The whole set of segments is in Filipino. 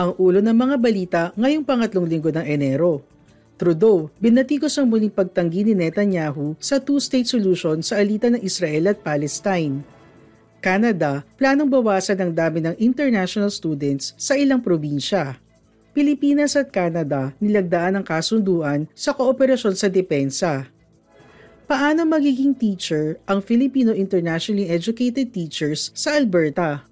Ang ulo ng mga balita ngayong pangatlong linggo ng Enero. Trudeau, binatikos ang muling pagtanggi ni Netanyahu sa two-state solution sa alitan ng Israel at Palestine. Canada, planong bawasan ang dami ng international students sa ilang probinsya. Pilipinas at Canada nilagdaan ng kasunduan sa kooperasyon sa depensa. Paano magiging teacher ang Filipino internationally educated teachers sa Alberta?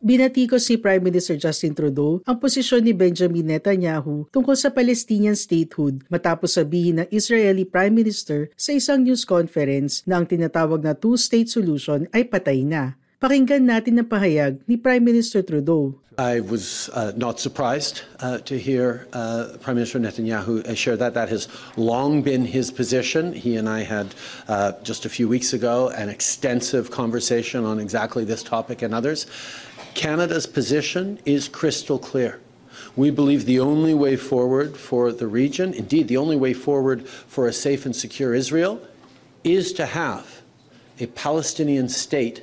Binatikos si Prime Minister Justin Trudeau ang posisyon ni Benjamin Netanyahu tungkol sa Palestinian statehood matapos sabihin ng Israeli Prime Minister sa isang news conference na ang tinatawag na two-state solution ay patay na. Pakinggan natin ang pahayag ni Prime Minister Trudeau. I was uh, not surprised uh, to hear uh, Prime Minister Netanyahu share that. That has long been his position. He and I had uh, just a few weeks ago an extensive conversation on exactly this topic and others. Canada's position is crystal clear. We believe the only way forward for the region, indeed, the only way forward for a safe and secure Israel, is to have a Palestinian state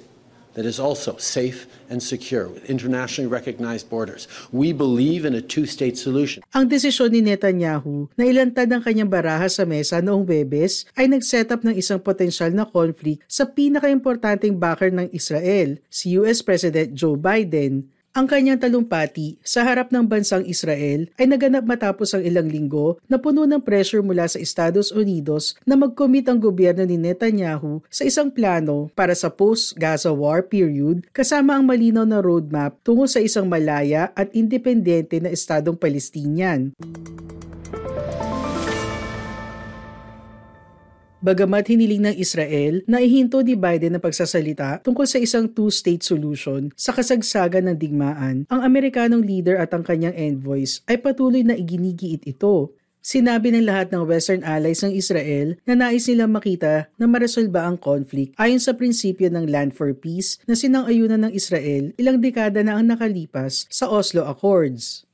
that is also safe and secure with internationally recognized borders. We believe in a two-state solution. Ang desisyon ni Netanyahu na ilantad ang kanyang baraha sa mesa noong Webes ay nag-set up ng isang potensyal na conflict sa pinakaimportanteng backer ng Israel, si US President Joe Biden ang kanyang talumpati sa harap ng bansang Israel ay naganap matapos ang ilang linggo na puno ng pressure mula sa Estados Unidos na mag-commit ang gobyerno ni Netanyahu sa isang plano para sa post-Gaza war period kasama ang malinaw na roadmap tungo sa isang malaya at independente na Estadong Palestinian. Bagamat hiniling ng Israel na ihinto ni Biden ang pagsasalita tungkol sa isang two-state solution sa kasagsagan ng digmaan, ang Amerikanong leader at ang kanyang envoys ay patuloy na iginigiit ito. Sinabi ng lahat ng Western allies ng Israel na nais nilang makita na maresolba ang conflict ayon sa prinsipyo ng Land for Peace na sinang-ayunan ng Israel ilang dekada na ang nakalipas sa Oslo Accords.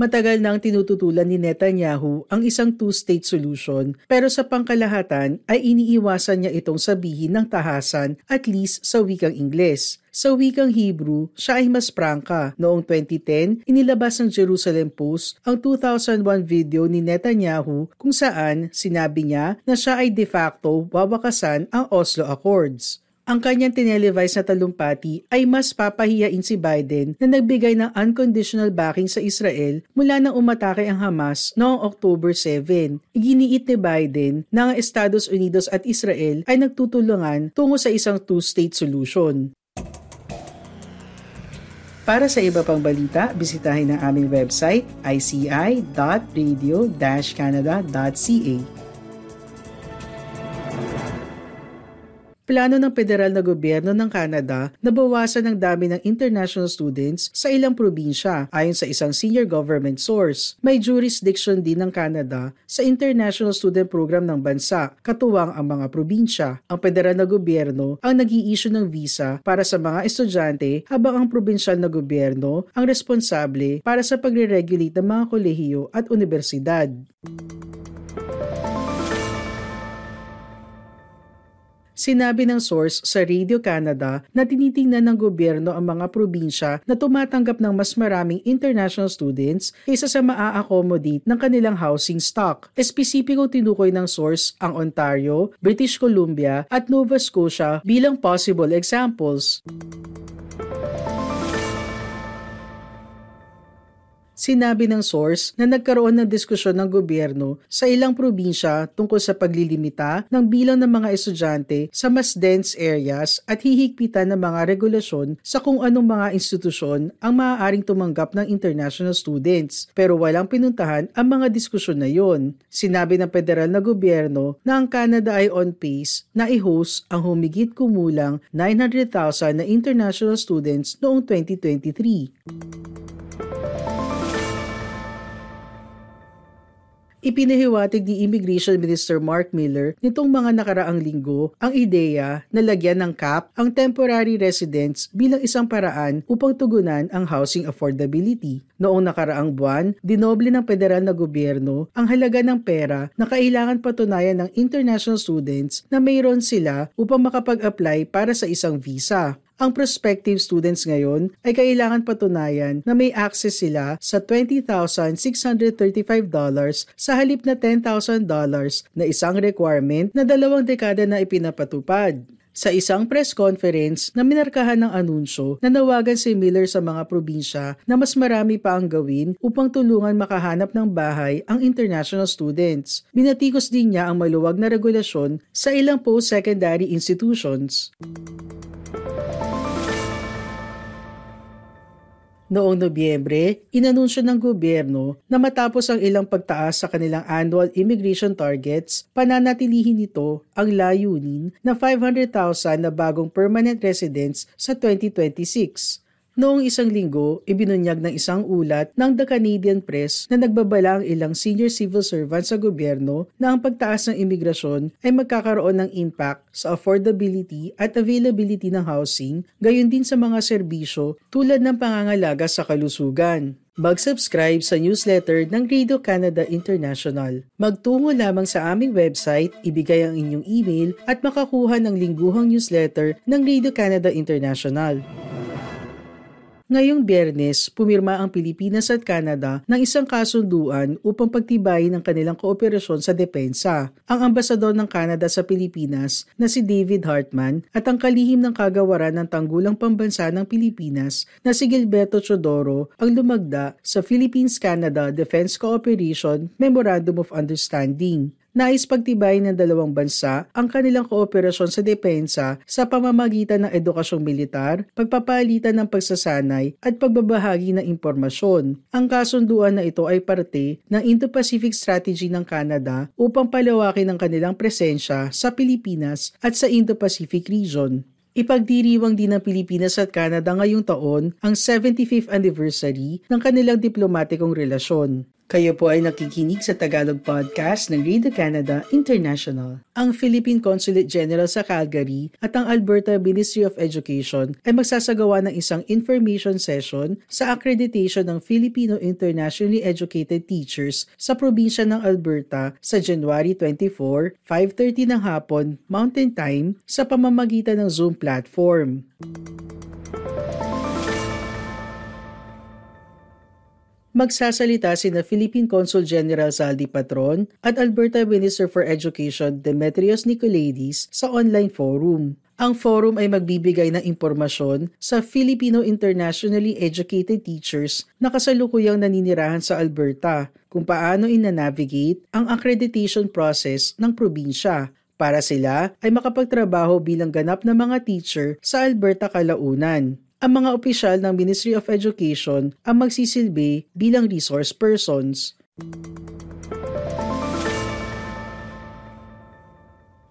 Matagal na ang tinututulan ni Netanyahu ang isang two-state solution pero sa pangkalahatan ay iniiwasan niya itong sabihin ng tahasan at least sa wikang Ingles. Sa wikang Hebrew, siya ay mas prangka. Noong 2010, inilabas ng Jerusalem Post ang 2001 video ni Netanyahu kung saan sinabi niya na siya ay de facto wawakasan ang Oslo Accords ang kanyang tinelevise na talumpati ay mas papahiyain si Biden na nagbigay ng unconditional backing sa Israel mula nang umatake ang Hamas noong October 7. Iginiit ni Biden na ang Estados Unidos at Israel ay nagtutulungan tungo sa isang two-state solution. Para sa iba pang balita, bisitahin ang aming website ici.radio-canada.ca. Plano ng federal na gobyerno ng Canada na bawasan ang dami ng international students sa ilang probinsya ayon sa isang senior government source. May jurisdiction din ng Canada sa international student program ng bansa, katuwang ang mga probinsya. Ang federal na gobyerno ang nag issue ng visa para sa mga estudyante habang ang probinsyal na gobyerno ang responsable para sa pagre-regulate ng mga kolehiyo at universidad. Sinabi ng source sa Radio Canada na tinitingnan ng gobyerno ang mga probinsya na tumatanggap ng mas maraming international students kaysa sa maa-accommodate ng kanilang housing stock. Espesipikong tinukoy ng source ang Ontario, British Columbia at Nova Scotia bilang possible examples. Sinabi ng source na nagkaroon ng diskusyon ng gobyerno sa ilang probinsya tungkol sa paglilimita ng bilang ng mga estudyante sa mas dense areas at hihigpitan ng mga regulasyon sa kung anong mga institusyon ang maaaring tumanggap ng international students pero walang pinuntahan ang mga diskusyon na yon. Sinabi ng federal na gobyerno na ang Canada ay on pace na i-host ang humigit kumulang 900,000 na international students noong 2023. Ipinahiwatig ni Immigration Minister Mark Miller nitong mga nakaraang linggo ang ideya na lagyan ng cap ang temporary residents bilang isang paraan upang tugunan ang housing affordability. Noong nakaraang buwan, dinoble ng federal na gobyerno ang halaga ng pera na kailangan patunayan ng international students na mayroon sila upang makapag-apply para sa isang visa ang prospective students ngayon ay kailangan patunayan na may access sila sa $20,635 sa halip na $10,000 na isang requirement na dalawang dekada na ipinapatupad sa isang press conference na minarkahan ng anunsyo na nawagan si Miller sa mga probinsya na mas marami pa ang gawin upang tulungan makahanap ng bahay ang international students. Binatikos din niya ang maluwag na regulasyon sa ilang post-secondary institutions. Noong Nobyembre, inanunsyo ng gobyerno na matapos ang ilang pagtaas sa kanilang annual immigration targets, pananatilihin nito ang layunin na 500,000 na bagong permanent residents sa 2026. Noong isang linggo, ibinunyag ng isang ulat ng The Canadian Press na nagbabala ang ilang senior civil servants sa gobyerno na ang pagtaas ng imigrasyon ay magkakaroon ng impact sa affordability at availability ng housing, gayon din sa mga serbisyo tulad ng pangangalaga sa kalusugan. Mag-subscribe sa newsletter ng Radio Canada International. Magtungo lamang sa aming website, ibigay ang inyong email at makakuha ng lingguhang newsletter ng Radio Canada International. Ngayong biyernes, pumirma ang Pilipinas at Canada ng isang kasunduan upang pagtibayin ang kanilang kooperasyon sa depensa. Ang ambasador ng Canada sa Pilipinas na si David Hartman at ang kalihim ng kagawaran ng tanggulang pambansa ng Pilipinas na si Gilberto Chodoro ang lumagda sa Philippines-Canada Defense Cooperation Memorandum of Understanding. Nais pagtibay ng dalawang bansa ang kanilang kooperasyon sa depensa sa pamamagitan ng edukasyong militar, pagpapalitan ng pagsasanay at pagbabahagi ng impormasyon. Ang kasunduan na ito ay parte ng Indo-Pacific Strategy ng Canada upang palawakin ang kanilang presensya sa Pilipinas at sa Indo-Pacific region. Ipagdiriwang din ng Pilipinas at Canada ngayong taon ang 75th anniversary ng kanilang diplomatikong relasyon. Kayo po ay nakikinig sa Tagalog Podcast ng Radio Canada International. Ang Philippine Consulate General sa Calgary at ang Alberta Ministry of Education ay magsasagawa ng isang information session sa accreditation ng Filipino Internationally Educated Teachers sa probinsya ng Alberta sa January 24, 5.30 ng hapon, Mountain Time, sa pamamagitan ng Zoom platform. Magsasalita sina Philippine Consul General Saldi Patron at Alberta Minister for Education Demetrios Nicolaides sa online forum. Ang forum ay magbibigay ng impormasyon sa Filipino internationally educated teachers na kasalukuyang naninirahan sa Alberta kung paano ina-navigate ang accreditation process ng probinsya para sila ay makapagtrabaho bilang ganap na mga teacher sa Alberta Kalaunan ang mga opisyal ng Ministry of Education ang magsisilbi bilang resource persons.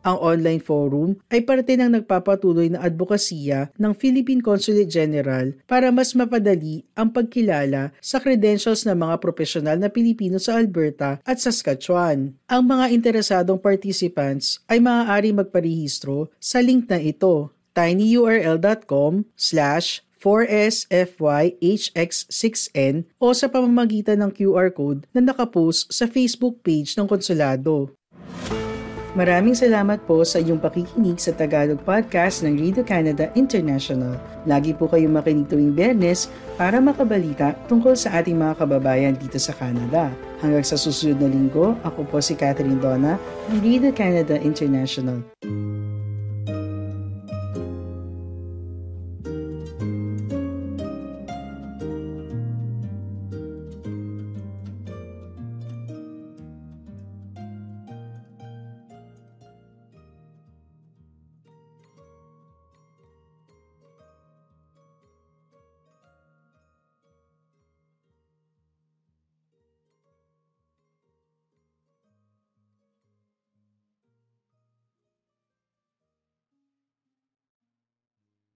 Ang online forum ay parte ng nagpapatuloy na advokasya ng Philippine Consulate General para mas mapadali ang pagkilala sa credentials ng mga profesional na Pilipino sa Alberta at Saskatchewan. Ang mga interesadong participants ay maaari magparehistro sa link na ito tinyurl.com slash 4SFYHX6N o sa pamamagitan ng QR code na nakapost sa Facebook page ng konsulado. Maraming salamat po sa iyong pakikinig sa Tagalog Podcast ng Radio Canada International. Lagi po kayong makinig tuwing Bernes para makabalita tungkol sa ating mga kababayan dito sa Canada. Hanggang sa susunod na linggo, ako po si Catherine Donna ng Radio Canada International.